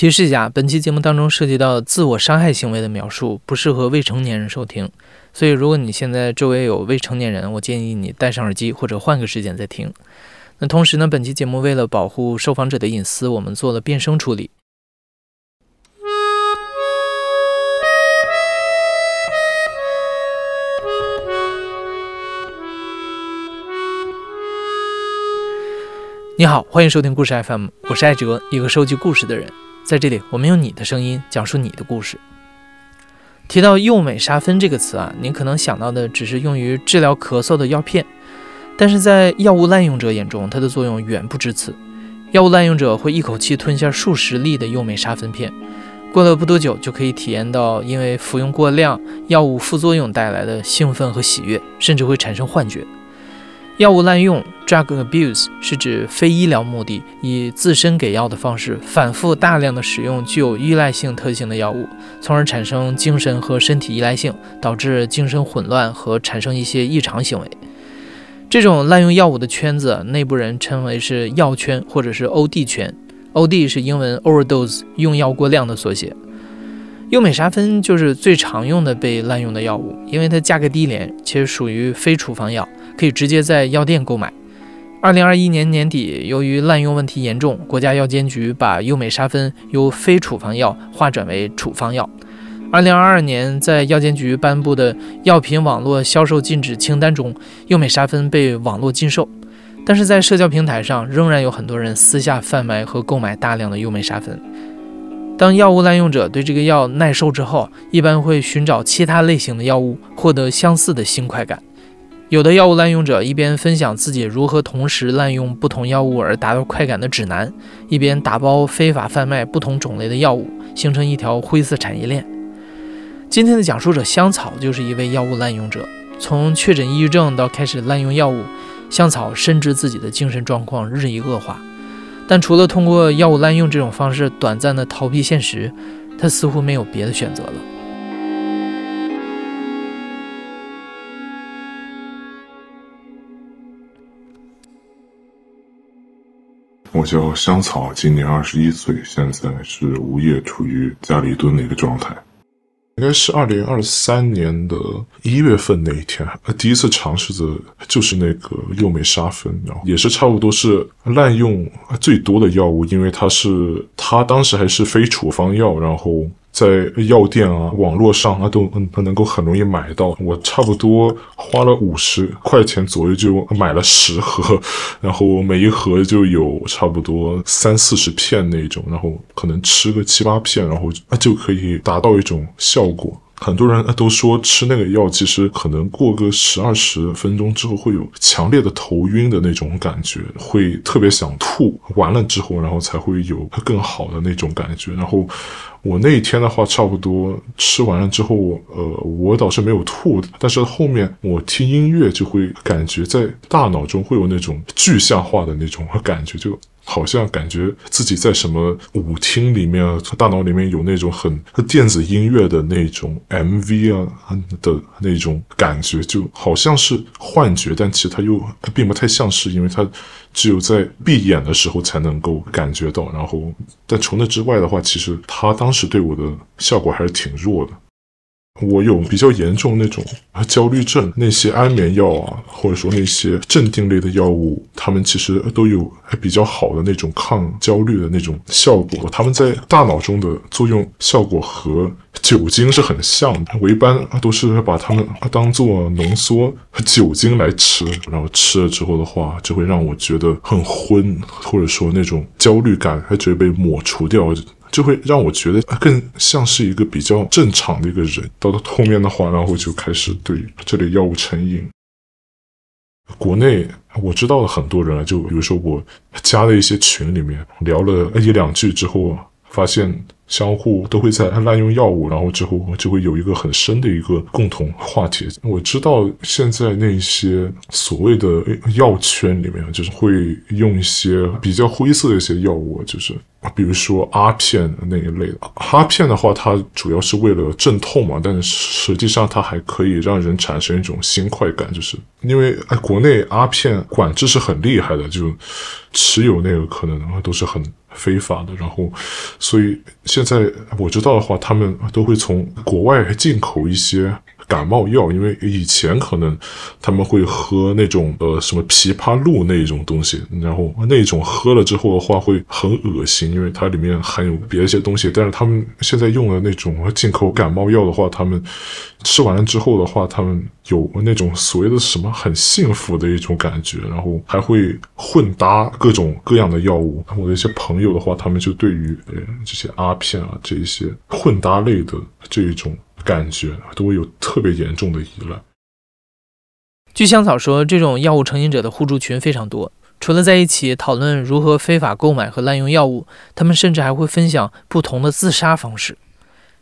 提示一下，本期节目当中涉及到自我伤害行为的描述，不适合未成年人收听。所以，如果你现在周围有未成年人，我建议你戴上耳机或者换个时间再听。那同时呢，本期节目为了保护受访者的隐私，我们做了变声处理。你好，欢迎收听故事 FM，我是艾哲，一个收集故事的人。在这里，我们用你的声音讲述你的故事。提到右美沙芬这个词啊，您可能想到的只是用于治疗咳嗽的药片，但是在药物滥用者眼中，它的作用远不止此。药物滥用者会一口气吞下数十粒的右美沙芬片，过了不多久，就可以体验到因为服用过量药物副作用带来的兴奋和喜悦，甚至会产生幻觉。药物滥用 （drug abuse） 是指非医疗目的，以自身给药的方式，反复大量的使用具有依赖性特性的药物，从而产生精神和身体依赖性，导致精神混乱和产生一些异常行为。这种滥用药物的圈子，内部人称为是药圈或者是 OD 圈。OD 是英文 overdose，用药过量的缩写。优美沙芬就是最常用的被滥用的药物，因为它价格低廉，且属于非处方药。可以直接在药店购买。二零二一年年底，由于滥用问题严重，国家药监局把优美沙芬由非处方药划转为处方药。二零二二年，在药监局颁布的药品网络销售禁止清单中，优美沙芬被网络禁售。但是在社交平台上，仍然有很多人私下贩卖和购买大量的优美沙芬。当药物滥用者对这个药耐受之后，一般会寻找其他类型的药物，获得相似的新快感。有的药物滥用者一边分享自己如何同时滥用不同药物而达到快感的指南，一边打包非法贩卖不同种类的药物，形成一条灰色产业链。今天的讲述者香草就是一位药物滥用者，从确诊抑郁症到开始滥用药物，香草深知自己的精神状况日益恶化，但除了通过药物滥用这种方式短暂的逃避现实，他似乎没有别的选择了。我叫香草，今年二十一岁，现在是无业，处于家里蹲的一个状态。应该是二零二三年的一月份那一天，第一次尝试的就是那个右美沙芬，然后也是差不多是滥用最多的药物，因为它是它当时还是非处方药，然后。在药店啊、网络上啊，都能能够很容易买到。我差不多花了五十块钱左右就买了十盒，然后每一盒就有差不多三四十片那种，然后可能吃个七八片，然后就可以达到一种效果。很多人都说吃那个药，其实可能过个十二十分钟之后会有强烈的头晕的那种感觉，会特别想吐。完了之后，然后才会有更好的那种感觉。然后我那一天的话，差不多吃完了之后，呃，我倒是没有吐，但是后面我听音乐就会感觉在大脑中会有那种具象化的那种感觉，就。好像感觉自己在什么舞厅里面，大脑里面有那种很电子音乐的那种 MV 啊的那种感觉，就好像是幻觉，但其实它又它并不太像是，因为它只有在闭眼的时候才能够感觉到。然后，但除那之外的话，其实它当时对我的效果还是挺弱的。我有比较严重那种焦虑症，那些安眠药啊，或者说那些镇定类的药物，他们其实都有比较好的那种抗焦虑的那种效果。他们在大脑中的作用效果和酒精是很像的。我一般都是把它们当做浓缩酒精来吃，然后吃了之后的话，就会让我觉得很昏，或者说那种焦虑感还觉得被抹除掉。就会让我觉得更像是一个比较正常的一个人。到了后面的话，然后就开始对这类药物成瘾。国内我知道的很多人啊，就比如说我加了一些群里面聊了一两句之后，发现相互都会在滥用药物，然后之后就会有一个很深的一个共同话题。我知道现在那些所谓的药圈里面，就是会用一些比较灰色的一些药物，就是。比如说阿片那一类的，阿片的话，它主要是为了镇痛嘛，但是实际上它还可以让人产生一种新快感，就是因为国内阿片管制是很厉害的，就持有那个可能都是很非法的。然后，所以现在我知道的话，他们都会从国外进口一些。感冒药，因为以前可能他们会喝那种呃什么枇杷露那一种东西，然后那种喝了之后的话会很恶心，因为它里面含有别的一些东西。但是他们现在用的那种进口感冒药的话，他们吃完了之后的话，他们有那种所谓的什么很幸福的一种感觉，然后还会混搭各种各样的药物。我的一些朋友的话，他们就对于呃这些阿片啊这一些混搭类的这一种。感觉都会有特别严重的依赖。据香草说，这种药物成瘾者的互助群非常多，除了在一起讨论如何非法购买和滥用药物，他们甚至还会分享不同的自杀方式。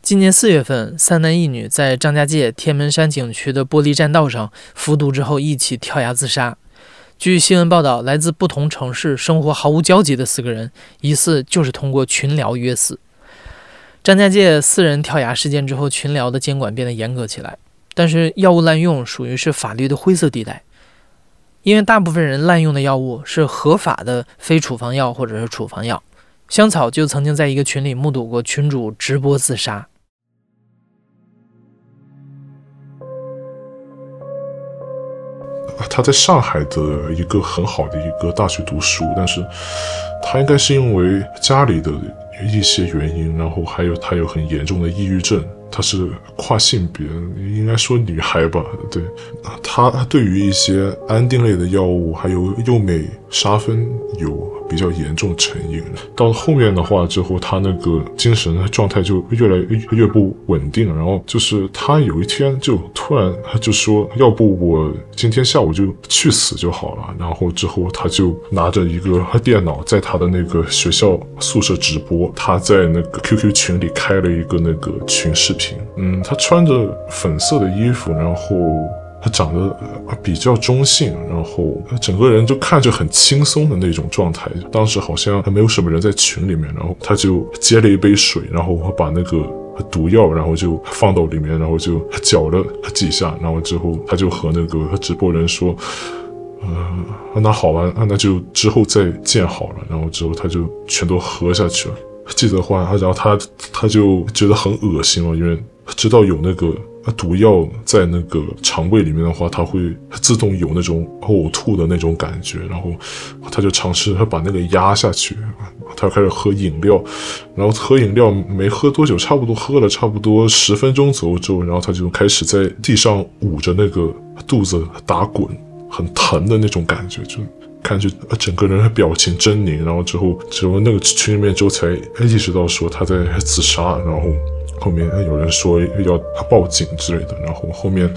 今年四月份，三男一女在张家界天门山景区的玻璃栈道上服毒之后一起跳崖自杀。据新闻报道，来自不同城市、生活毫无交集的四个人，疑似就是通过群聊约死。张家界四人跳崖事件之后，群聊的监管变得严格起来。但是药物滥用属于是法律的灰色地带，因为大部分人滥用的药物是合法的非处方药或者是处方药。香草就曾经在一个群里目睹过群主直播自杀。他在上海的一个很好的一个大学读书，但是他应该是因为家里的。一些原因，然后还有他有很严重的抑郁症，他是跨性别，应该说女孩吧？对，他对于一些安定类的药物，还有右美沙芬有。比较严重成瘾了，到后面的话之后，他那个精神状态就越来越越不稳定。然后就是他有一天就突然他就说：“要不我今天下午就去死就好了。”然后之后他就拿着一个电脑在他的那个学校宿舍直播，他在那个 QQ 群里开了一个那个群视频。嗯，他穿着粉色的衣服，然后。他长得比较中性，然后整个人就看着很轻松的那种状态。当时好像还没有什么人在群里面，然后他就接了一杯水，然后把那个毒药，然后就放到里面，然后就搅了几下，然后之后他就和那个直播人说：“呃，那好吧，那就之后再见好了。”然后之后他就全都喝下去了。记得话，然后他他就觉得很恶心了，因为知道有那个。毒药在那个肠胃里面的话，它会自动有那种呕吐的那种感觉，然后他就尝试他把那个压下去，他开始喝饮料，然后喝饮料没喝多久，差不多喝了差不多十分钟左右之后，然后他就开始在地上捂着那个肚子打滚，很疼的那种感觉，就看着整个人的表情狰狞，然后之后之后那个群里面之后才意识到说他在自杀，然后。后面有人说要报警之类的，然后后面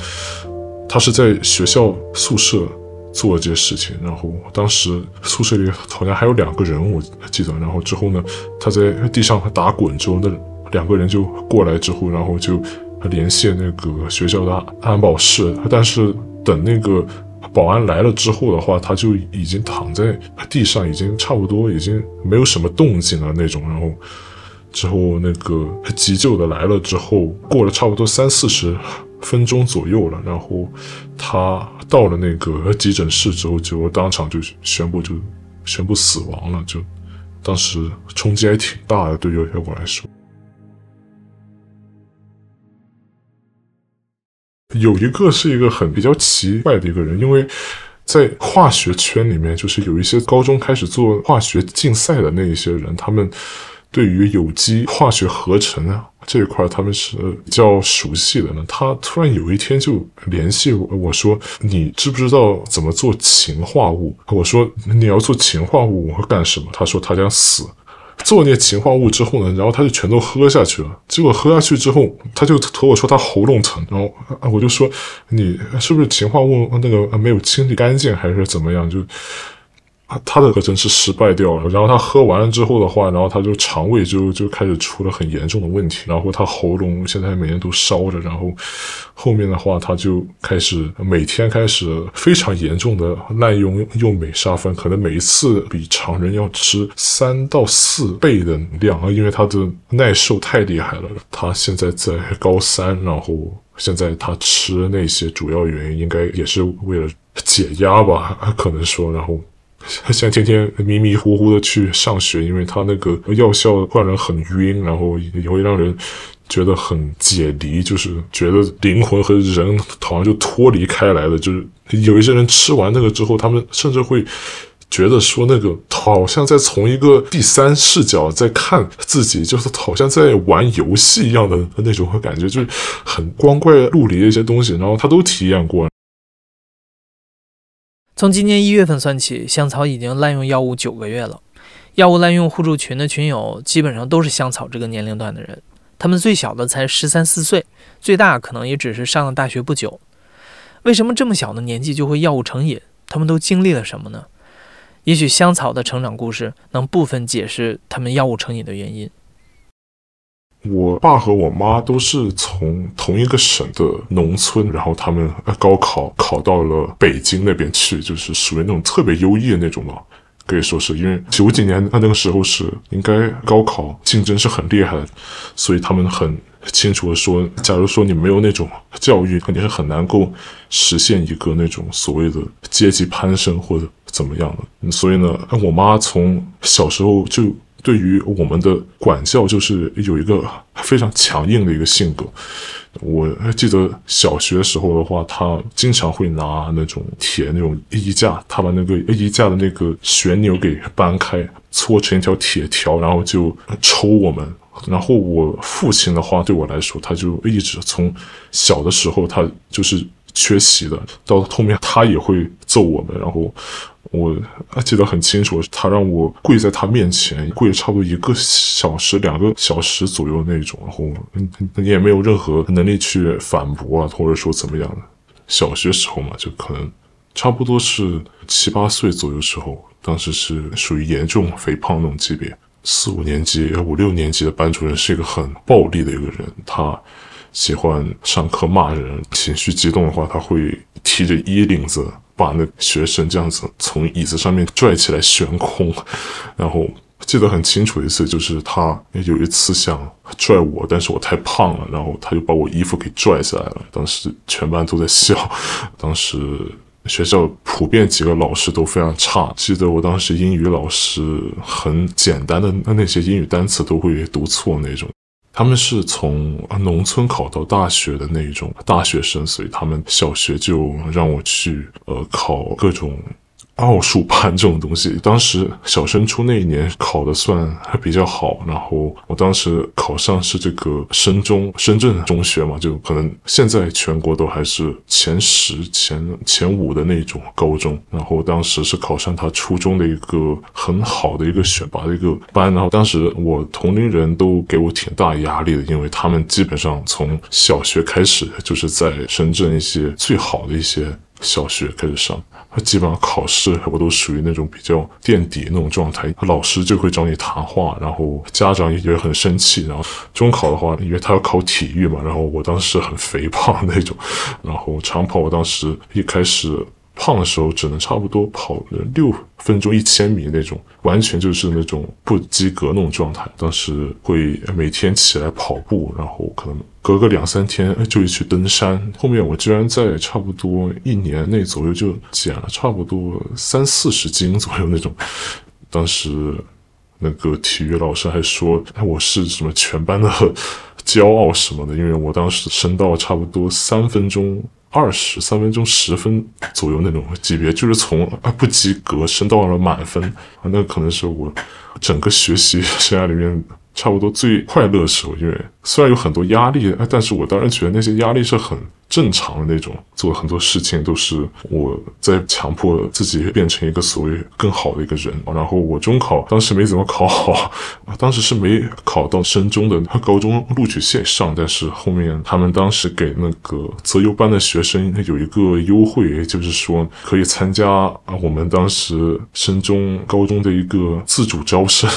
他是在学校宿舍做这些事情，然后当时宿舍里好像还有两个人，我记得。然后之后呢，他在地上打滚之后，那两个人就过来之后，然后就联系那个学校的安保室。但是等那个保安来了之后的话，他就已经躺在地上，已经差不多已经没有什么动静了那种，然后。之后，那个急救的来了之后，过了差不多三四十分钟左右了。然后他到了那个急诊室之后，就当场就宣布就宣布死亡了。就当时冲击还挺大的，对于我来说。有一个是一个很比较奇怪的一个人，因为在化学圈里面，就是有一些高中开始做化学竞赛的那一些人，他们。对于有机化学合成啊这一块，他们是比较熟悉的呢。他突然有一天就联系我，我说：“你知不知道怎么做氰化物？”我说：“你要做氰化物，我会干什么？”他说：“他想死。”做那氰化物之后呢，然后他就全都喝下去了。结果喝下去之后，他就和我说他喉咙疼。然后我就说：“你是不是氰化物那个没有清理干净，还是怎么样？”就。他的合成是失败掉了，然后他喝完了之后的话，然后他就肠胃就就开始出了很严重的问题，然后他喉咙现在每天都烧着，然后后面的话他就开始每天开始非常严重的滥用用美沙芬，可能每一次比常人要吃三到四倍的量啊，因为他的耐受太厉害了。他现在在高三，然后现在他吃那些主要原因应该也是为了解压吧，可能说，然后。现在天天迷迷糊糊的去上学，因为他那个药效让人很晕，然后也会让人觉得很解离，就是觉得灵魂和人好像就脱离开来了。就是有一些人吃完那个之后，他们甚至会觉得说，那个好像在从一个第三视角在看自己，就是好像在玩游戏一样的那种感觉，就是很光怪陆离的一些东西，然后他都体验过。从今年一月份算起，香草已经滥用药物九个月了。药物滥用互助群的群友基本上都是香草这个年龄段的人，他们最小的才十三四岁，最大可能也只是上了大学不久。为什么这么小的年纪就会药物成瘾？他们都经历了什么呢？也许香草的成长故事能部分解释他们药物成瘾的原因。我爸和我妈都是从同一个省的农村，然后他们高考考到了北京那边去，就是属于那种特别优异的那种嘛，可以说是因为九几年那那个时候是应该高考竞争是很厉害的，所以他们很清楚的说，假如说你没有那种教育，肯定是很难够实现一个那种所谓的阶级攀升或者怎么样的。所以呢，我妈从小时候就。对于我们的管教，就是有一个非常强硬的一个性格。我记得小学时候的话，他经常会拿那种铁那种衣架，他把那个衣架的那个旋钮给搬开，搓成一条铁条，然后就抽我们。然后我父亲的话，对我来说，他就一直从小的时候，他就是缺席的，到后面他也会揍我们，然后。我记得很清楚，他让我跪在他面前，跪差不多一个小时、两个小时左右那种，然后你也没有任何能力去反驳啊，或者说怎么样的。小学时候嘛，就可能差不多是七八岁左右时候，当时是属于严重肥胖那种级别。四五年级、五六年级的班主任是一个很暴力的一个人，他喜欢上课骂人，情绪激动的话，他会提着衣领子。把那学生这样子从椅子上面拽起来悬空，然后记得很清楚一次，就是他有一次想拽我，但是我太胖了，然后他就把我衣服给拽下来了。当时全班都在笑，当时学校普遍几个老师都非常差。记得我当时英语老师很简单的那那些英语单词都会读错那种。他们是从农村考到大学的那一种大学生，所以他们小学就让我去呃考各种。奥数班这种东西，当时小升初那一年考的算还比较好，然后我当时考上是这个深中深圳中学嘛，就可能现在全国都还是前十前前五的那种高中，然后当时是考上他初中的一个很好的一个选拔的一个班，然后当时我同龄人都给我挺大压力的，因为他们基本上从小学开始就是在深圳一些最好的一些小学开始上。他基本上考试我都属于那种比较垫底那种状态，老师就会找你谈话，然后家长也也很生气。然后中考的话，因为他要考体育嘛，然后我当时很肥胖那种，然后长跑我当时一开始。胖的时候只能差不多跑六分钟一千米那种，完全就是那种不及格那种状态。当时会每天起来跑步，然后可能隔个两三天就会去登山。后面我居然在差不多一年内左右就减了差不多三四十斤左右那种。当时那个体育老师还说我是什么全班的骄傲什么的，因为我当时升到差不多三分钟。二十三分钟十分左右那种级别，就是从啊不及格升到了满分啊，那可能是我整个学习生涯里面。差不多最快乐的时候，因为虽然有很多压力，但是我当然觉得那些压力是很正常的那种。做很多事情都是我在强迫自己变成一个所谓更好的一个人。然后我中考当时没怎么考好，当时是没考到深中的高中录取线上，但是后面他们当时给那个择优班的学生有一个优惠，就是说可以参加啊我们当时深中高中的一个自主招生。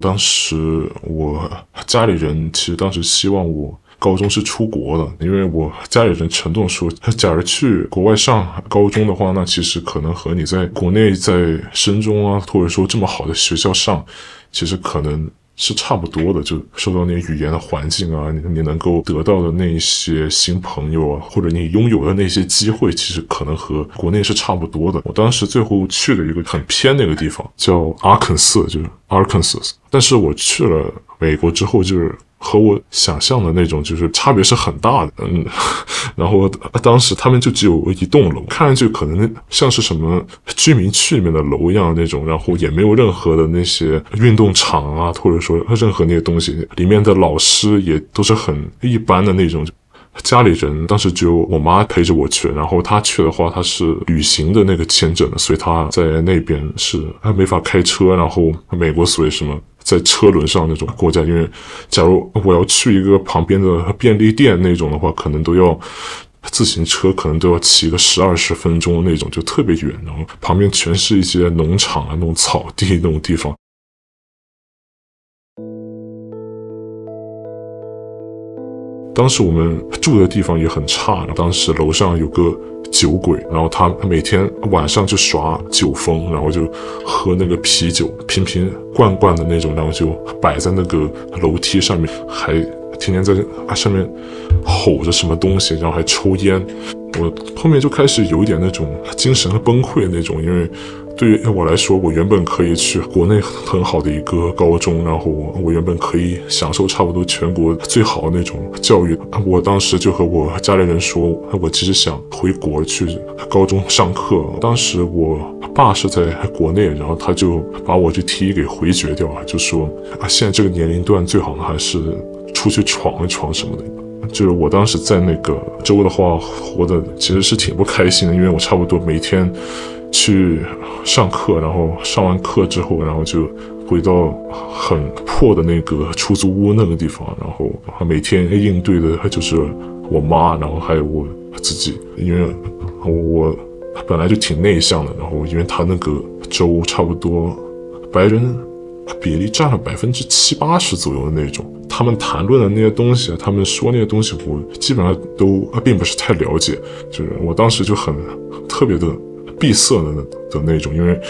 当时我家里人其实当时希望我高中是出国的，因为我家里人承诺说，假如去国外上高中的话，那其实可能和你在国内在深中啊，或者说这么好的学校上，其实可能是差不多的，就受到那语言的环境啊，你你能够得到的那些新朋友啊，或者你拥有的那些机会，其实可能和国内是差不多的。我当时最后去了一个很偏那个地方，叫阿肯色，就是 Arkansas。但是我去了美国之后，就是。和我想象的那种就是差别是很大的，嗯，然后当时他们就只有一栋楼，看上去可能像是什么居民区里面的楼一样那种，然后也没有任何的那些运动场啊，或者说任何那些东西，里面的老师也都是很一般的那种。家里人当时只有我妈陪着我去，然后她去的话，她是旅行的那个签证，所以她在那边是她没法开车，然后美国所以什么。在车轮上那种国家，因为假如我要去一个旁边的便利店那种的话，可能都要自行车，可能都要骑个十二十分钟那种，就特别远。然后旁边全是一些农场啊，那种草地那种地方。当时我们住的地方也很差，当时楼上有个。酒鬼，然后他每天晚上就耍酒疯，然后就喝那个啤酒，瓶瓶罐罐的那种，然后就摆在那个楼梯上面，还天天在啊上面吼着什么东西，然后还抽烟。我后面就开始有一点那种精神崩溃那种，因为。对于我来说，我原本可以去国内很好的一个高中，然后我我原本可以享受差不多全国最好的那种教育。我当时就和我家里人说，我其实想回国去高中上课。当时我爸是在国内，然后他就把我这提议给回绝掉了，就说啊，现在这个年龄段最好的还是出去闯一闯什么的。就是我当时在那个州的话，活的其实是挺不开心的，因为我差不多每天。去上课，然后上完课之后，然后就回到很破的那个出租屋那个地方，然后每天应对的就是我妈，然后还有我自己，因为我本来就挺内向的，然后因为他那个州差不多白人比例占了百分之七八十左右的那种，他们谈论的那些东西，他们说那些东西，我基本上都并不是太了解，就是我当时就很特别的。闭塞的的那种，因为，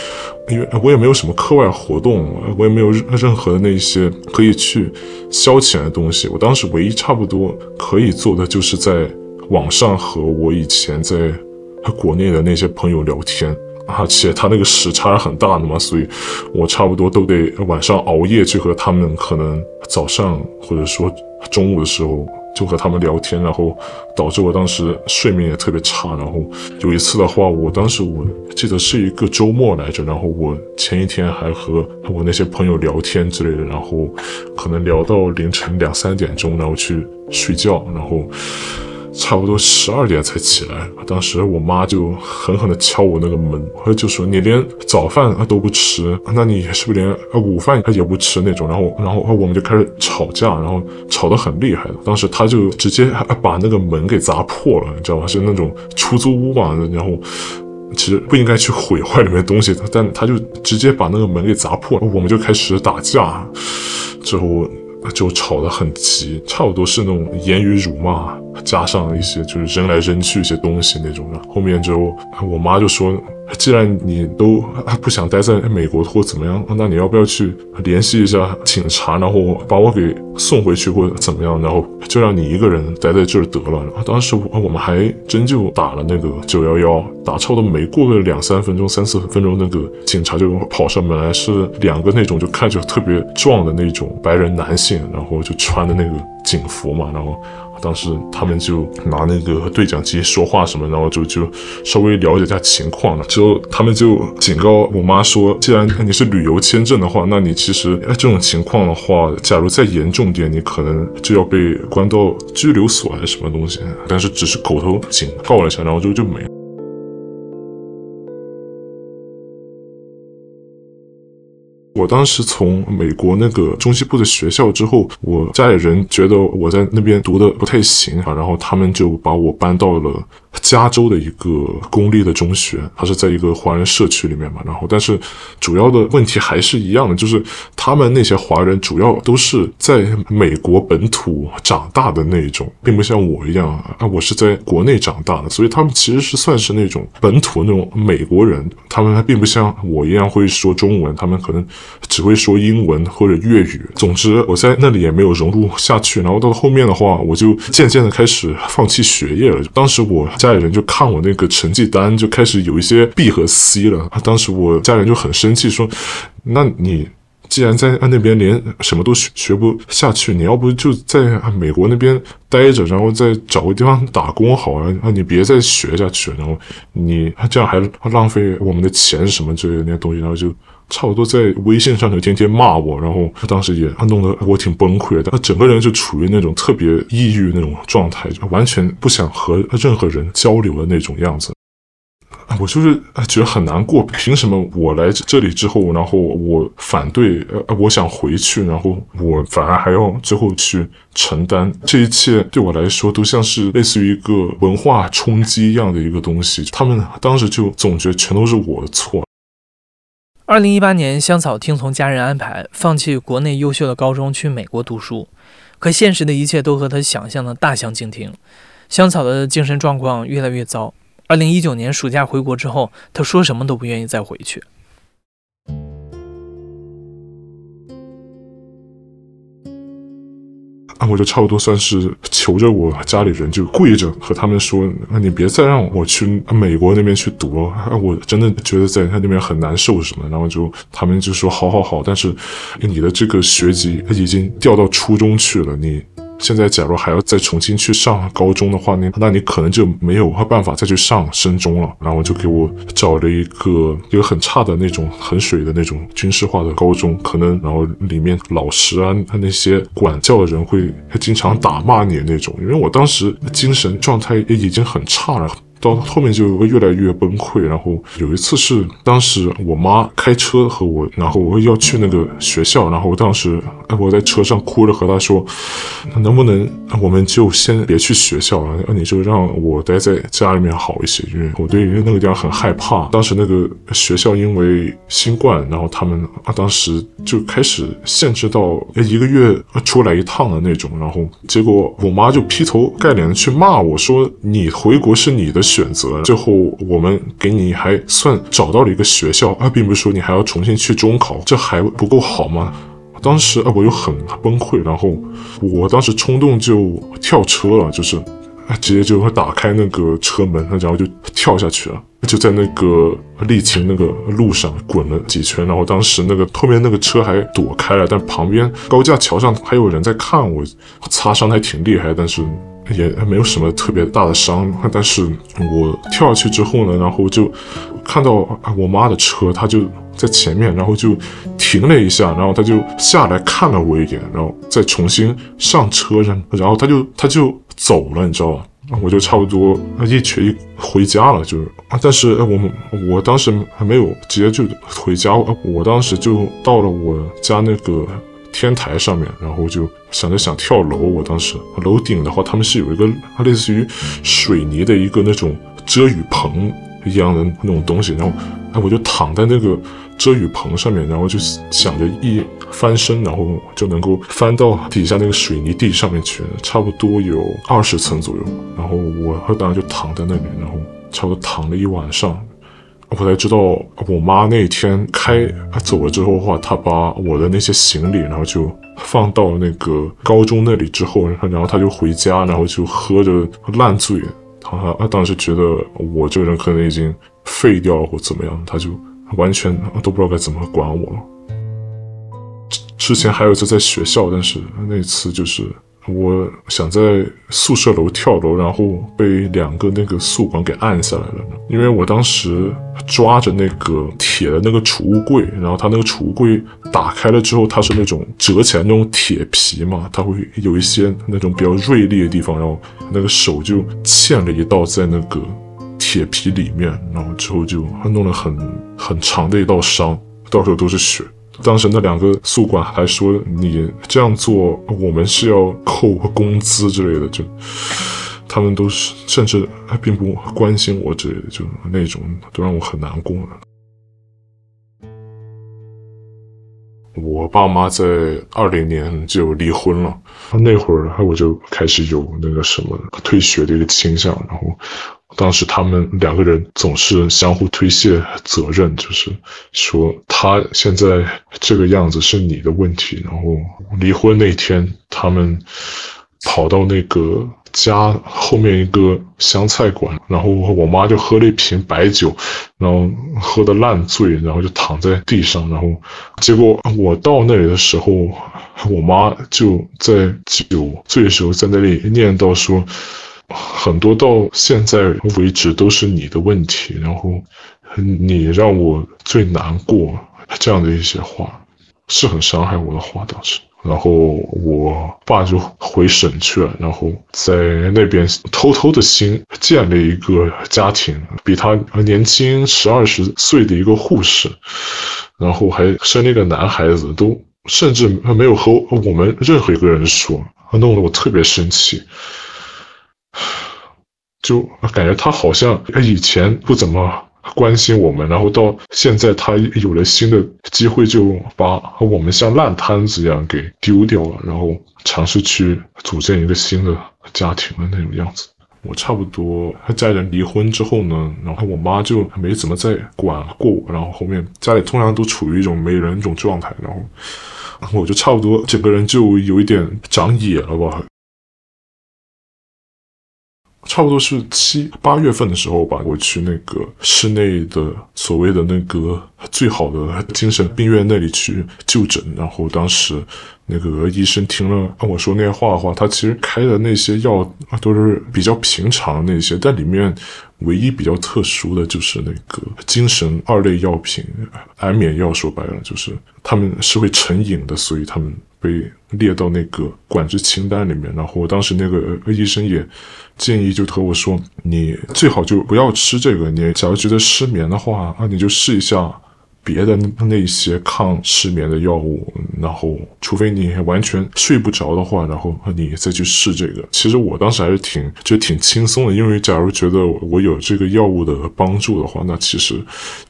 因为我也没有什么课外活动，我也没有任何的那些可以去消遣的东西。我当时唯一差不多可以做的，就是在网上和我以前在国内的那些朋友聊天，而且他那个时差很大的嘛，所以我差不多都得晚上熬夜去和他们，可能早上或者说中午的时候。就和他们聊天，然后导致我当时睡眠也特别差。然后有一次的话，我当时我记得是一个周末来着，然后我前一天还和我那些朋友聊天之类的，然后可能聊到凌晨两三点钟，然后去睡觉，然后。差不多十二点才起来，当时我妈就狠狠地敲我那个门，就说你连早饭都不吃，那你是不是连午饭也不吃那种？然后，然后我们就开始吵架，然后吵得很厉害。当时他就直接把那个门给砸破了，你知道吗？是那种出租屋嘛，然后其实不应该去毁坏里面东西，但他就直接把那个门给砸破了。我们就开始打架，之后。就吵得很急，差不多是那种言语辱骂，加上一些就是扔来扔去一些东西那种的。后面就，我妈就说。既然你都不想待在美国或怎么样，那你要不要去联系一下警察，然后把我给送回去或者怎么样，然后就让你一个人待在这儿得了。当时我们还真就打了那个九幺幺，打差不多没过个两三分钟、三四分钟，那个警察就跑上门来，是两个那种就看着特别壮的那种白人男性，然后就穿的那个警服嘛，然后。当时他们就拿那个对讲机说话什么，然后就就稍微了解一下情况了。之后他们就警告我妈说，既然你是旅游签证的话，那你其实这种情况的话，假如再严重点，你可能就要被关到拘留所还是什么东西。但是只是口头警告了一下，然后就就没。我当时从美国那个中西部的学校之后，我家里人觉得我在那边读的不太行啊，然后他们就把我搬到了加州的一个公立的中学，它是在一个华人社区里面嘛。然后，但是主要的问题还是一样的，就是他们那些华人主要都是在美国本土长大的那种，并不像我一样啊，我是在国内长大的，所以他们其实是算是那种本土那种美国人。他们还并不像我一样会说中文，他们可能只会说英文或者粤语。总之，我在那里也没有融入下去。然后到后面的话，我就渐渐的开始放弃学业了。当时我家里人就看我那个成绩单，就开始有一些 B 和 C 了。当时我家人就很生气，说：“那你既然在那边连什么都学学不下去，你要不就在美国那边待着，然后再找个地方打工好了。啊，你别再学下去，然后你这样还浪费我们的钱什么之类的那些东西，然后就。”差不多在微信上就天天骂我，然后当时也弄得我挺崩溃的，他整个人就处于那种特别抑郁那种状态，就完全不想和任何人交流的那种样子。我就是觉得很难过，凭什么我来这里之后，然后我反对，呃，我想回去，然后我反而还要最后去承担这一切，对我来说都像是类似于一个文化冲击一样的一个东西。他们当时就总觉得全都是我的错。二零一八年，香草听从家人安排，放弃国内优秀的高中，去美国读书。可现实的一切都和他想象的大相径庭，香草的精神状况越来越糟。二零一九年暑假回国之后，他说什么都不愿意再回去。我就差不多算是求着我家里人，就跪着和他们说：“那，你别再让我去美国那边去读了，我真的觉得在他那边很难受什么。”然后就他们就说：“好好好，但是你的这个学籍已经调到初中去了，你。”现在，假如还要再重新去上高中的话，那那你可能就没有办法再去上深中了。然后就给我找了一个一个很差的那种很水的那种军事化的高中，可能然后里面老师啊他那些管教的人会经常打骂你那种。因为我当时精神状态也已经很差了。到后面就会越来越崩溃，然后有一次是当时我妈开车和我，然后我要去那个学校，然后当时我在车上哭着和她说，能不能我们就先别去学校了，你就让我待在家里面好一些，因为我对那个地方很害怕。当时那个学校因为新冠，然后他们啊当时就开始限制到一个月出来一趟的那种，然后结果我妈就劈头盖脸的去骂我说，你回国是你的。选择最后，我们给你还算找到了一个学校啊，并不是说你还要重新去中考，这还不够好吗？当时啊，我就很崩溃，然后我当时冲动就跳车了，就是直接就会打开那个车门，然后就跳下去了，就在那个沥青那个路上滚了几圈，然后当时那个后面那个车还躲开了，但旁边高架桥上还有人在看我，擦伤还挺厉害，但是。也没有什么特别大的伤，但是我跳下去之后呢，然后就看到我妈的车，她就在前面，然后就停了一下，然后她就下来看了我一眼，然后再重新上车，然然后她就她就走了，你知道吧？我就差不多一瘸一回家了，就是，但是我我当时还没有直接就回家，我当时就到了我家那个。天台上面，然后就想着想跳楼。我当时楼顶的话，他们是有一个类似于水泥的一个那种遮雨棚一样的那种东西，然后哎，我就躺在那个遮雨棚上面，然后就想着一翻身，然后就能够翻到底下那个水泥地上面去，差不多有二十层左右。然后我当时就躺在那里，然后差不多躺了一晚上。我才知道，我妈那天开走了之后的话，她把我的那些行李，然后就放到那个高中那里之后，然后她就回家，然后就喝着烂醉。她她当时觉得我这个人可能已经废掉了或怎么样，她就完全都不知道该怎么管我了。之前还有一次在学校，但是那次就是。我想在宿舍楼跳楼，然后被两个那个宿管给按下来了。因为我当时抓着那个铁的那个储物柜，然后它那个储物柜打开了之后，它是那种折起来那种铁皮嘛，它会有一些那种比较锐利的地方，然后那个手就嵌了一道在那个铁皮里面，然后之后就弄了很很长的一道伤，到处都是血。当时那两个宿管还说：“你这样做，我们是要扣工资之类的。”就他们都是甚至并不关心我之类的，就那种都让我很难过。我爸妈在二零年就离婚了，那会儿我就开始有那个什么退学的一个倾向，然后当时他们两个人总是相互推卸责任，就是说他现在这个样子是你的问题，然后离婚那天他们跑到那个。家后面一个湘菜馆，然后我妈就喝了一瓶白酒，然后喝的烂醉，然后就躺在地上，然后结果我到那里的时候，我妈就在酒醉的时候在那里念叨说，很多到现在为止都是你的问题，然后你让我最难过这样的一些话，是很伤害我的话，当时。然后我爸就回省去了，然后在那边偷偷的新建了一个家庭，比他年轻十二十岁的一个护士，然后还生了一个男孩子，都甚至没有和我们任何一个人说，弄得我特别生气，就感觉他好像以前不怎么。关心我们，然后到现在他有了新的机会，就把我们像烂摊子一样给丢掉了，然后尝试去组建一个新的家庭的那种样子。我差不多家人离婚之后呢，然后我妈就没怎么再管过我，然后后面家里通常都处于一种没人一种状态，然后我就差不多整个人就有一点长野了吧。差不多是七八月份的时候吧，我去那个市内的所谓的那个最好的精神病院那里去就诊，然后当时那个医生听了跟我说那些话的话，他其实开的那些药都是比较平常那些，但里面唯一比较特殊的就是那个精神二类药品安眠药，说白了就是他们是会成瘾的，所以他们。被列到那个管制清单里面，然后当时那个医生也建议，就和我说，你最好就不要吃这个。你假如觉得失眠的话，啊，你就试一下别的那些抗失眠的药物。然后，除非你完全睡不着的话，然后你再去试这个。其实我当时还是挺就挺轻松的，因为假如觉得我有这个药物的帮助的话，那其实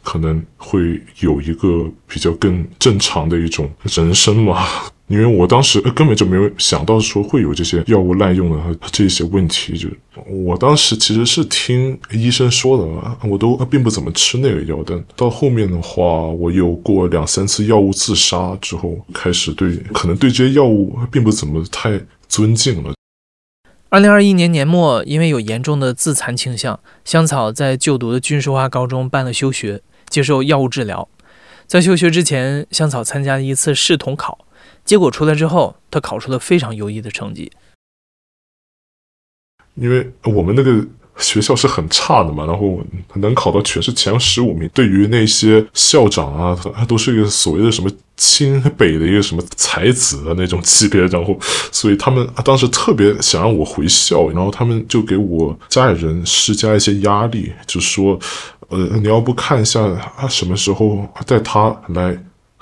可能会有一个比较更正常的一种人生嘛。因为我当时根本就没有想到说会有这些药物滥用的这些问题，就我当时其实是听医生说的，我都并不怎么吃那个药，但到后面的话，我有过两三次药物自杀之后，开始对可能对这些药物并不怎么太尊敬了。二零二一年年末，因为有严重的自残倾向，香草在就读的军事化高中办了休学，接受药物治疗。在休学之前，香草参加了一次试统考。结果出来之后，他考出了非常优异的成绩。因为我们那个学校是很差的嘛，然后能考到全市前十五名，对于那些校长啊，他都是一个所谓的什么清北的一个什么才子的那种级别，然后所以他们当时特别想让我回校，然后他们就给我家里人施加一些压力，就说，呃，你要不看一下他什么时候带他来。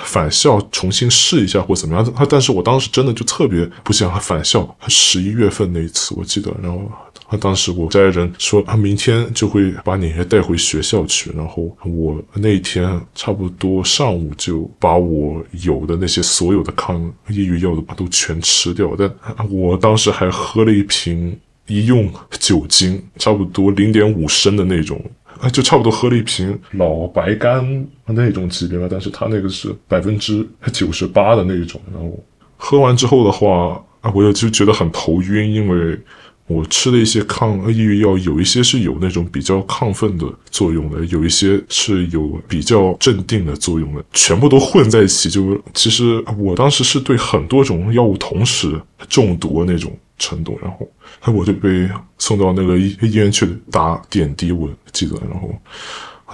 返校重新试一下或怎么样？他但是我当时真的就特别不想返校。十一月份那一次我记得，然后他当时我家人说他明天就会把你带回学校去，然后我那一天差不多上午就把我有的那些所有的抗抑郁药都都全吃掉，但我当时还喝了一瓶医用酒精，差不多零点五升的那种。啊，就差不多喝了一瓶老白干那种级别吧，但是他那个是百分之九十八的那种。然后喝完之后的话，啊，我就觉得很头晕，因为我吃的一些抗抑郁药，有一些是有那种比较亢奋的作用的，有一些是有比较镇定的作用的，全部都混在一起。就其实我当时是对很多种药物同时中毒的那种程度，然后。我就被送到那个医医院去打点滴，我记得。然后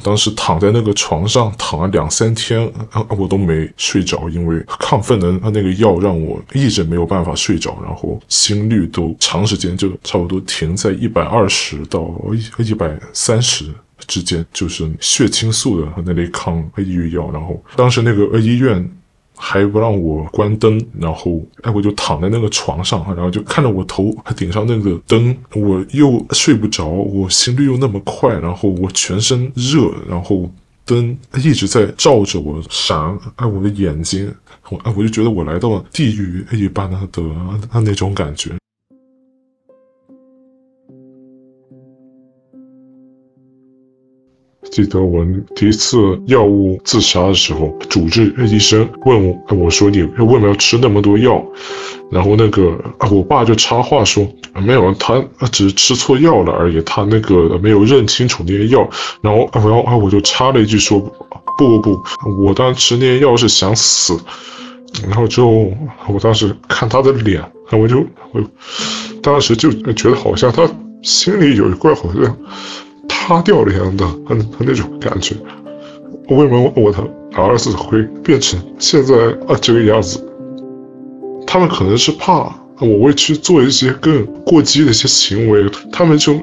当时躺在那个床上躺了两三天，我都没睡着，因为亢奋的那个药让我一直没有办法睡着。然后心率都长时间就差不多停在一百二十到一一百三十之间，就是血清素的那类抗抑郁药。然后当时那个医院。还不让我关灯，然后哎，我就躺在那个床上，然后就看着我头还顶上那个灯，我又睡不着，我心率又那么快，然后我全身热，然后灯一直在照着我闪，哎，我的眼睛，我哎，我就觉得我来到了地狱一般的的那种感觉。记得我第一次药物自杀的时候，主治医生问我：“我说你为什么要吃那么多药？”然后那个我爸就插话说：“没有，他只是吃错药了而已，他那个没有认清楚那些药。”然后然后啊，我就插了一句说：“不不不，我当时吃那些药是想死。”然后之后我当时看他的脸，我就我当时就觉得好像他心里有一块好像。塌掉了一样的，很很那种感觉，为什么我的儿子会变成现在啊这个样子？他们可能是怕我会去做一些更过激的一些行为，他们就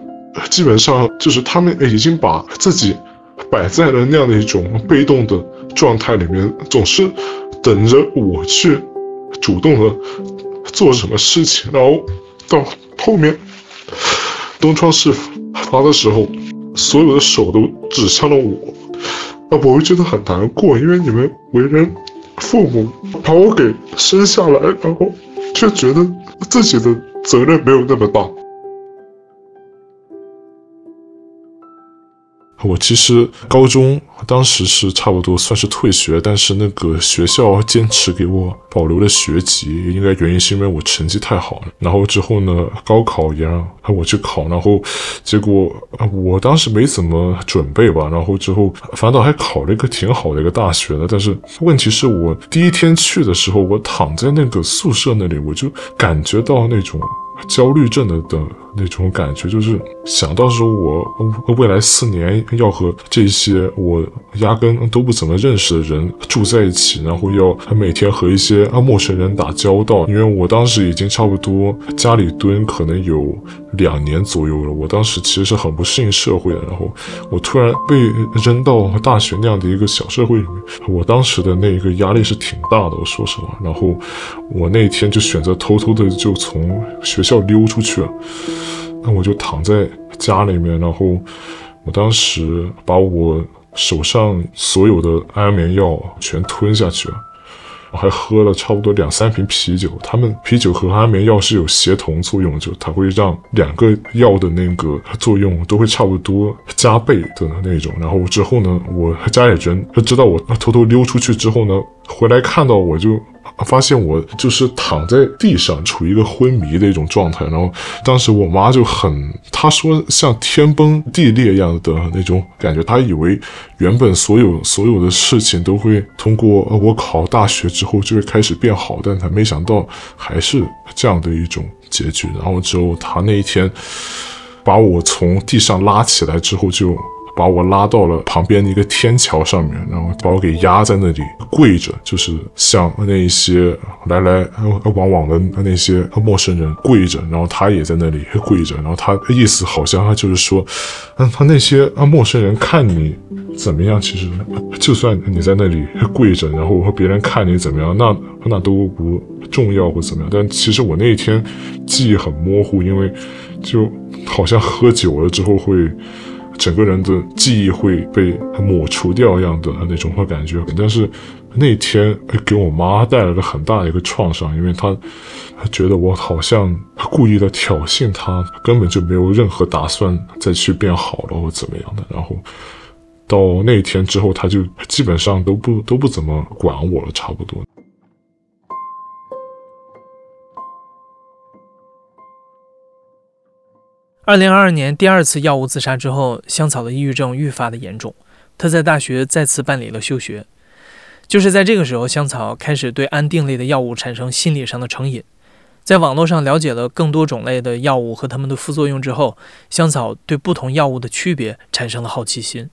基本上就是他们已经把自己摆在了那样的一种被动的状态里面，总是等着我去主动的做什么事情，然后到后面东窗事发的时候。所有的手都指向了我，啊，我会觉得很难过，因为你们为人父母，把我给生下来，然后却觉得自己的责任没有那么大。我其实高中当时是差不多算是退学，但是那个学校坚持给我保留了学籍，应该原因是因为我成绩太好了。然后之后呢，高考也让我去考，然后结果我当时没怎么准备吧，然后之后反倒还考了一个挺好的一个大学的。但是问题是我第一天去的时候，我躺在那个宿舍那里，我就感觉到那种。焦虑症的的那种感觉，就是想到说我未来四年要和这些我压根都不怎么认识的人住在一起，然后要每天和一些陌生人打交道。因为我当时已经差不多家里蹲可能有两年左右了，我当时其实是很不适应社会的。然后我突然被扔到大学那样的一个小社会里面，我当时的那个压力是挺大的，我说实话。然后我那天就选择偷偷的就从学校。溜出去了，那我就躺在家里面，然后我当时把我手上所有的安眠药全吞下去了，我还喝了差不多两三瓶啤酒。他们啤酒和安眠药是有协同作用，就它会让两个药的那个作用都会差不多加倍的那种。然后之后呢，我家里人他知道我偷偷溜出去之后呢，回来看到我就。发现我就是躺在地上，处于一个昏迷的一种状态。然后当时我妈就很，她说像天崩地裂一样的那种感觉。她以为原本所有所有的事情都会通过我考大学之后就会开始变好，但她没想到还是这样的一种结局。然后之后她那一天把我从地上拉起来之后就。把我拉到了旁边的一个天桥上面，然后把我给压在那里跪着，就是像那些来来往往的那些陌生人跪着，然后他也在那里跪着，然后他的意思好像他就是说，嗯，他那些啊陌生人看你怎么样，其实就算你在那里跪着，然后别人看你怎么样，那那都不重要或怎么样。但其实我那一天记忆很模糊，因为就好像喝酒了之后会。整个人的记忆会被抹除掉一样的那种感觉，但是那天给我妈带来了很大的一个创伤，因为她觉得我好像故意的挑衅她，根本就没有任何打算再去变好了或怎么样的。然后到那天之后，她就基本上都不都不怎么管我了，差不多。二零二二年第二次药物自杀之后，香草的抑郁症愈发的严重。他在大学再次办理了休学。就是在这个时候，香草开始对安定类的药物产生心理上的成瘾。在网络上了解了更多种类的药物和它们的副作用之后，香草对不同药物的区别产生了好奇心。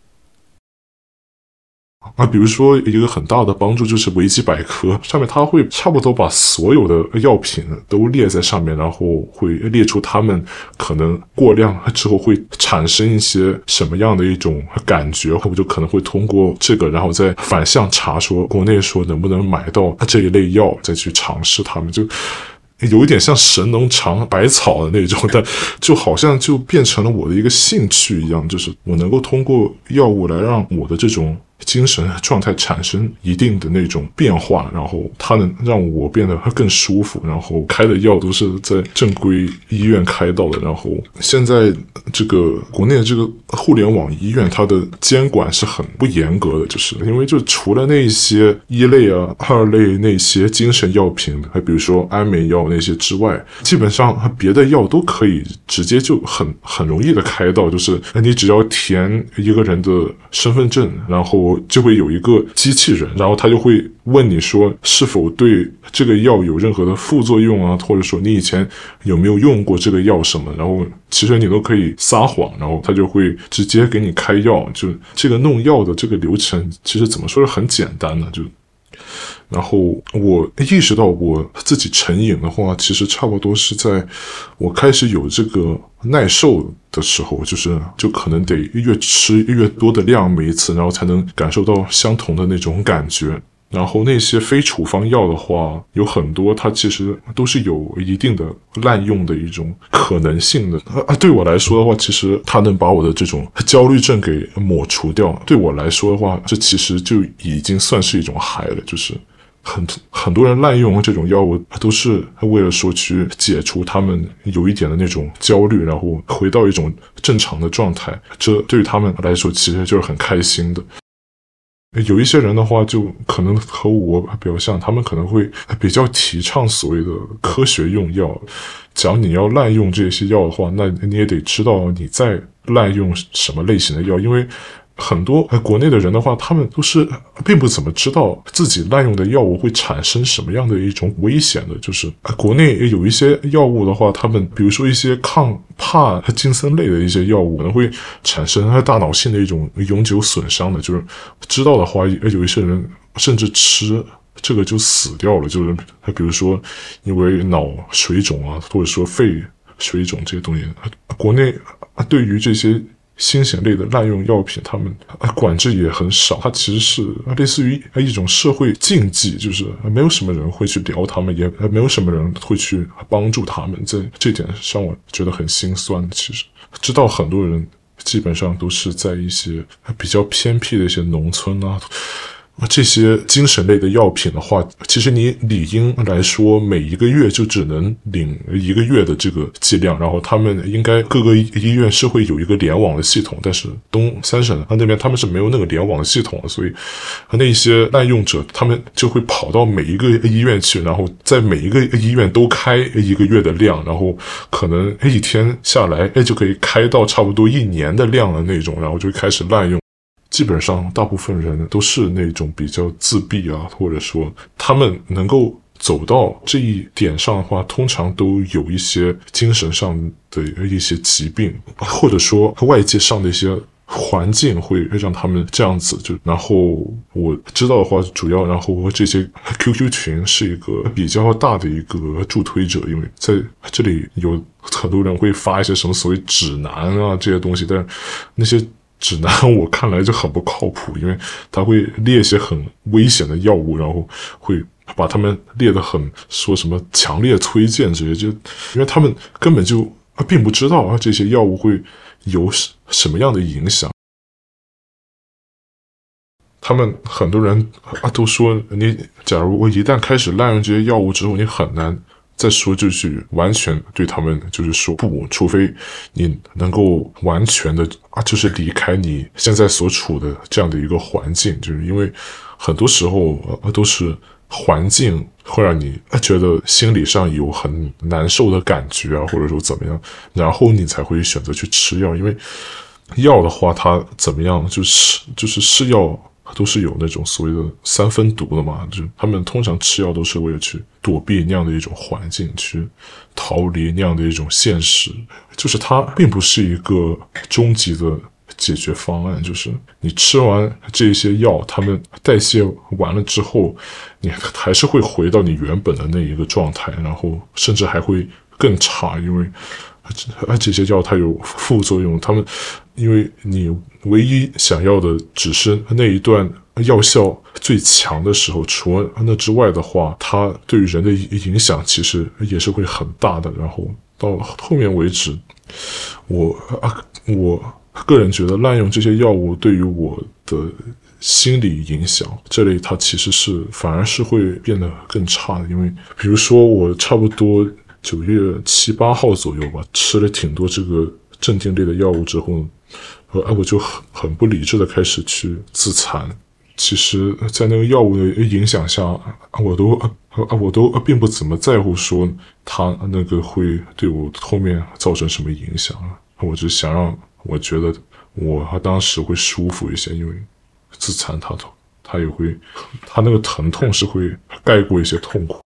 啊，比如说一个很大的帮助就是维基百科上面，它会差不多把所有的药品都列在上面，然后会列出它们可能过量之后会产生一些什么样的一种感觉，我就可能会通过这个，然后再反向查说国内说能不能买到这一类药，再去尝试它们就。有一点像神农尝百草的那种，但就好像就变成了我的一个兴趣一样，就是我能够通过药物来让我的这种。精神状态产生一定的那种变化，然后它能让我变得更舒服。然后开的药都是在正规医院开到的。然后现在这个国内的这个互联网医院，它的监管是很不严格的，就是因为就除了那些一类啊、二类那些精神药品，还比如说安眠药那些之外，基本上别的药都可以直接就很很容易的开到，就是你只要填一个人的身份证，然后。就会有一个机器人，然后他就会问你说是否对这个药有任何的副作用啊，或者说你以前有没有用过这个药什么，然后其实你都可以撒谎，然后他就会直接给你开药。就这个弄药的这个流程，其实怎么说是很简单的，就。然后我意识到我自己成瘾的话，其实差不多是在我开始有这个耐受的时候，就是就可能得越吃越多的量每一次，然后才能感受到相同的那种感觉。然后那些非处方药的话，有很多它其实都是有一定的滥用的一种可能性的。啊，对我来说的话，其实它能把我的这种焦虑症给抹除掉。对我来说的话，这其实就已经算是一种嗨了，就是。很很多人滥用这种药物，都是为了说去解除他们有一点的那种焦虑，然后回到一种正常的状态。这对于他们来说，其实就是很开心的。有一些人的话，就可能和我比较像，他们可能会比较提倡所谓的科学用药。假如你要滥用这些药的话，那你也得知道你在滥用什么类型的药，因为。很多国内的人的话，他们都是并不怎么知道自己滥用的药物会产生什么样的一种危险的。就是国内有一些药物的话，他们比如说一些抗帕金森类的一些药物，可能会产生大脑性的一种永久损伤的。就是知道的话，有一些人甚至吃这个就死掉了。就是他比如说因为脑水肿啊，或者说肺水肿这些东西，国内对于这些。新型类的滥用药品，他们管制也很少，它其实是类似于一种社会禁忌，就是没有什么人会去聊他们，也没有什么人会去帮助他们。在这点上，我觉得很心酸。其实，知道很多人基本上都是在一些比较偏僻的一些农村啊。这些精神类的药品的话，其实你理应来说每一个月就只能领一个月的这个剂量，然后他们应该各个医院是会有一个联网的系统，但是东三省他那边他们是没有那个联网的系统，所以那些滥用者他们就会跑到每一个医院去，然后在每一个医院都开一个月的量，然后可能一天下来哎就可以开到差不多一年的量的那种，然后就开始滥用。基本上，大部分人都是那种比较自闭啊，或者说他们能够走到这一点上的话，通常都有一些精神上的一些疾病，或者说外界上的一些环境会让他们这样子。就然后我知道的话，主要然后这些 QQ 群是一个比较大的一个助推者，因为在这里有很多人会发一些什么所谓指南啊这些东西，但是那些。指南我看来就很不靠谱，因为他会列一些很危险的药物，然后会把他们列得很说什么强烈推荐这些，就因为他们根本就并不知道啊这些药物会有什么样的影响。他们很多人啊都说，你假如我一旦开始滥用这些药物之后，你很难。再说就是完全对他们就是说不，除非你能够完全的啊，就是离开你现在所处的这样的一个环境，就是因为很多时候都是环境会让你觉得心理上有很难受的感觉啊，或者说怎么样，然后你才会选择去吃药，因为药的话它怎么样就是就是是药。都是有那种所谓的三分毒的嘛，就他们通常吃药都是为了去躲避那样的一种环境，去逃离那样的一种现实，就是它并不是一个终极的解决方案，就是你吃完这些药，他们代谢完了之后，你还是会回到你原本的那一个状态，然后甚至还会更差，因为这些药它有副作用，他们因为你唯一想要的只是那一段药效最强的时候，除了那之外的话，它对于人的影响其实也是会很大的，然后到后面为止，我啊我。个人觉得滥用这些药物对于我的心理影响，这类它其实是反而是会变得更差的。因为比如说我差不多九月七八号左右吧，吃了挺多这个镇定类的药物之后，呃，我就很很不理智的开始去自残。其实，在那个药物的影响下，我都啊我都并不怎么在乎说它那个会对我后面造成什么影响啊，我只想让。我觉得我当时会舒服一些，因为自残他痛，他也会，他那个疼痛是会盖过一些痛苦。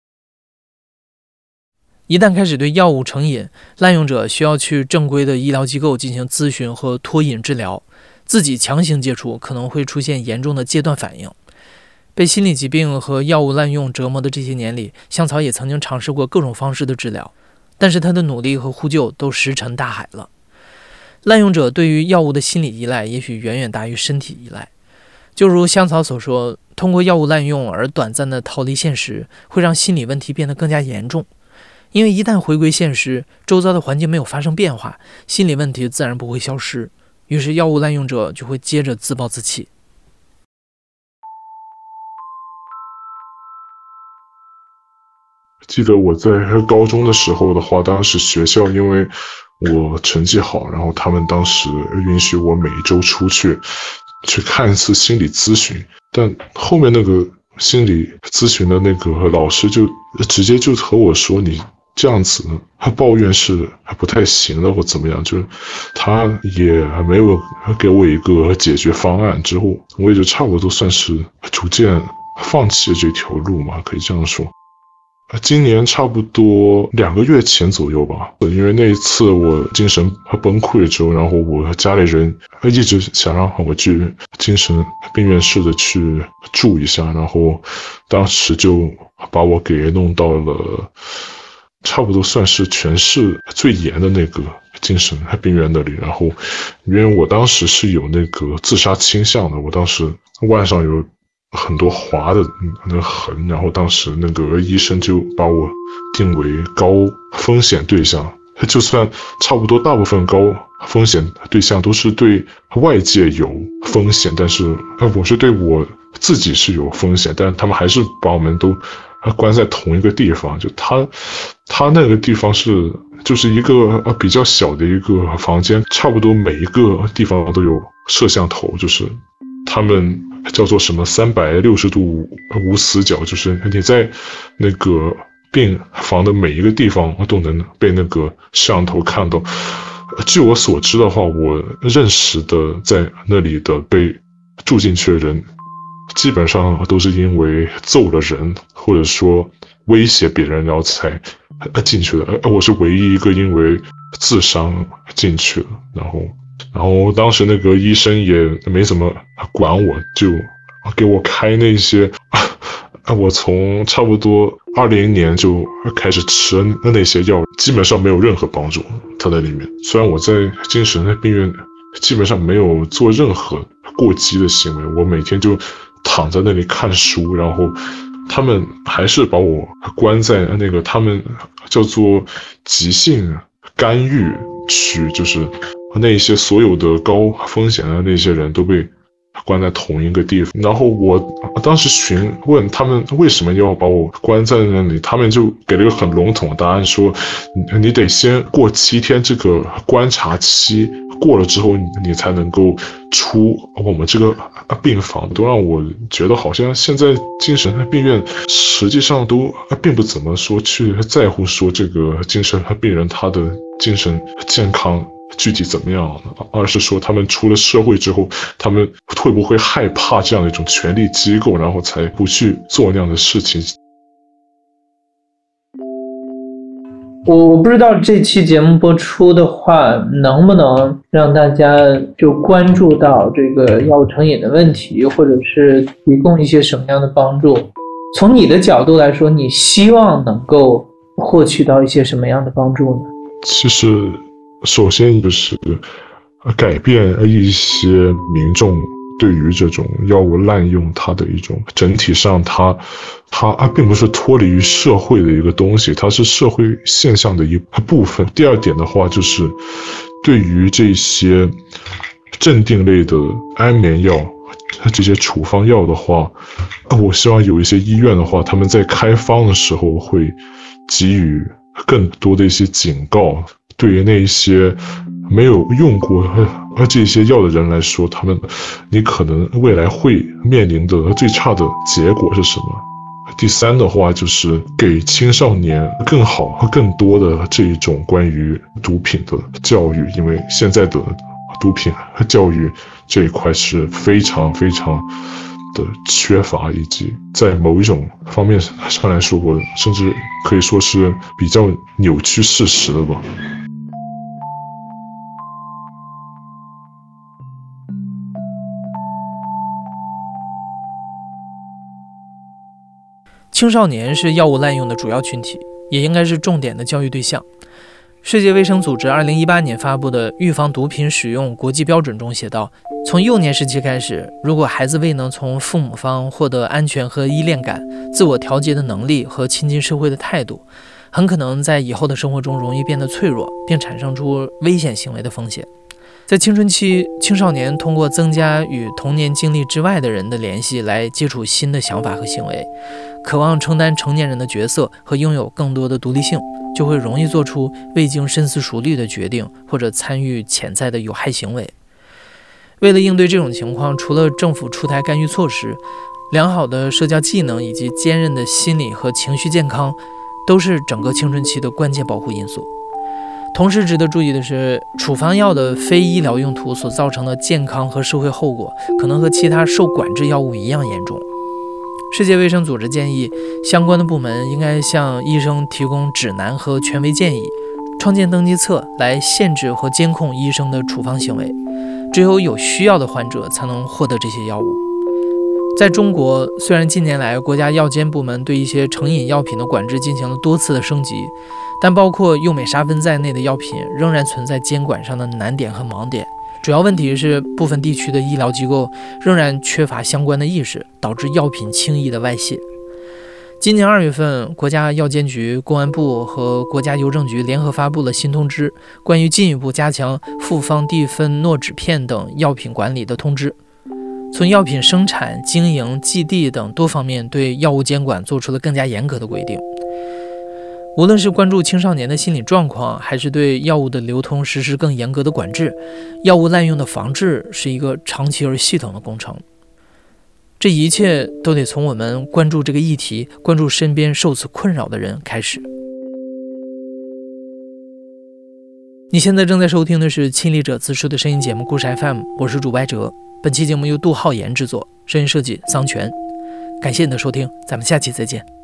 一旦开始对药物成瘾，滥用者需要去正规的医疗机构进行咨询和脱瘾治疗，自己强行戒除可能会出现严重的戒断反应。被心理疾病和药物滥用折磨的这些年里，香草也曾经尝试过各种方式的治疗，但是他的努力和呼救都石沉大海了。滥用者对于药物的心理依赖也许远远大于身体依赖，就如香草所说，通过药物滥用而短暂的逃离现实，会让心理问题变得更加严重。因为一旦回归现实，周遭的环境没有发生变化，心理问题自然不会消失，于是药物滥用者就会接着自暴自弃。记得我在高中的时候的话，当时学校因为。我成绩好，然后他们当时允许我每周出去去看一次心理咨询，但后面那个心理咨询的那个老师就直接就和我说：“你这样子他抱怨是还不太行的，或怎么样。”就是他也没有给我一个解决方案。之后我也就差不多算是逐渐放弃了这条路嘛，可以这样说。今年差不多两个月前左右吧，因为那一次我精神崩溃之后，然后我家里人一直想让我去精神病院室的去住一下，然后当时就把我给弄到了差不多算是全市最严的那个精神病院那里，然后因为我当时是有那个自杀倾向的，我当时腕上有。很多划的那痕，然后当时那个医生就把我定为高风险对象。就算差不多大部分高风险对象都是对外界有风险，但是我是对我自己是有风险，但他们还是把我们都关在同一个地方。就他他那个地方是就是一个呃比较小的一个房间，差不多每一个地方都有摄像头，就是他们。叫做什么三百六十度无死角，就是你在那个病房的每一个地方都能被那个摄像头看到。据我所知的话，我认识的在那里的被住进去的人，基本上都是因为揍了人，或者说威胁别人，然后才进去的。我是唯一一个因为自伤进去的，然后。然后当时那个医生也没怎么管我，就给我开那些，啊，我从差不多二零年就开始吃那些药，基本上没有任何帮助。他在里面，虽然我在精神病院基本上没有做任何过激的行为，我每天就躺在那里看书，然后他们还是把我关在那个他们叫做急性干预区，就是。那些所有的高风险的那些人都被关在同一个地方，然后我当时询问他们为什么要把我关在那里，他们就给了一个很笼统的答案，说你得先过七天这个观察期，过了之后你才能够出我们这个病房，都让我觉得好像现在精神病院实际上都并不怎么说去在乎说这个精神病人他的精神健康。具体怎么样？而是说他们出了社会之后，他们会不会害怕这样的一种权力机构，然后才不去做那样的事情？我我不知道这期节目播出的话，能不能让大家就关注到这个药物成瘾的问题，或者是提供一些什么样的帮助？从你的角度来说，你希望能够获取到一些什么样的帮助呢？其实，首先就是改变一些民众。对于这种药物滥用，它的一种整体上，它，它啊，并不是脱离于社会的一个东西，它是社会现象的一部分。第二点的话，就是对于这些镇定类的安眠药，这些处方药的话，我希望有一些医院的话，他们在开方的时候会给予更多的一些警告，对于那一些没有用过。而这些药的人来说，他们，你可能未来会面临的最差的结果是什么？第三的话，就是给青少年更好和更多的这一种关于毒品的教育，因为现在的毒品和教育这一块是非常非常的缺乏，以及在某一种方面上来说，我甚至可以说是比较扭曲事实的吧。青少年是药物滥用的主要群体，也应该是重点的教育对象。世界卫生组织2018年发布的《预防毒品使用国际标准》中写道：从幼年时期开始，如果孩子未能从父母方获得安全和依恋感、自我调节的能力和亲近社会的态度，很可能在以后的生活中容易变得脆弱，并产生出危险行为的风险。在青春期，青少年通过增加与童年经历之外的人的联系来接触新的想法和行为。渴望承担成年人的角色和拥有更多的独立性，就会容易做出未经深思熟虑的决定，或者参与潜在的有害行为。为了应对这种情况，除了政府出台干预措施，良好的社交技能以及坚韧的心理和情绪健康，都是整个青春期的关键保护因素。同时，值得注意的是，处方药的非医疗用途所造成的健康和社会后果，可能和其他受管制药物一样严重。世界卫生组织建议，相关的部门应该向医生提供指南和权威建议，创建登记册来限制和监控医生的处方行为。只有有需要的患者才能获得这些药物。在中国，虽然近年来国家药监部门对一些成瘾药品的管制进行了多次的升级，但包括右美沙芬在内的药品仍然存在监管上的难点和盲点。主要问题是，部分地区的医疗机构仍然缺乏相关的意识，导致药品轻易的外泄。今年二月份，国家药监局、公安部和国家邮政局联合发布了新通知，关于进一步加强复方地芬诺酯片等药品管理的通知，从药品生产、经营、寄递等多方面对药物监管做出了更加严格的规定。无论是关注青少年的心理状况，还是对药物的流通实施更严格的管制，药物滥用的防治是一个长期而系统的工程。这一切都得从我们关注这个议题、关注身边受此困扰的人开始。你现在正在收听的是亲历者自述的声音节目《故事 FM》，我是主播哲。本期节目由杜浩言制作，声音设计桑泉。感谢你的收听，咱们下期再见。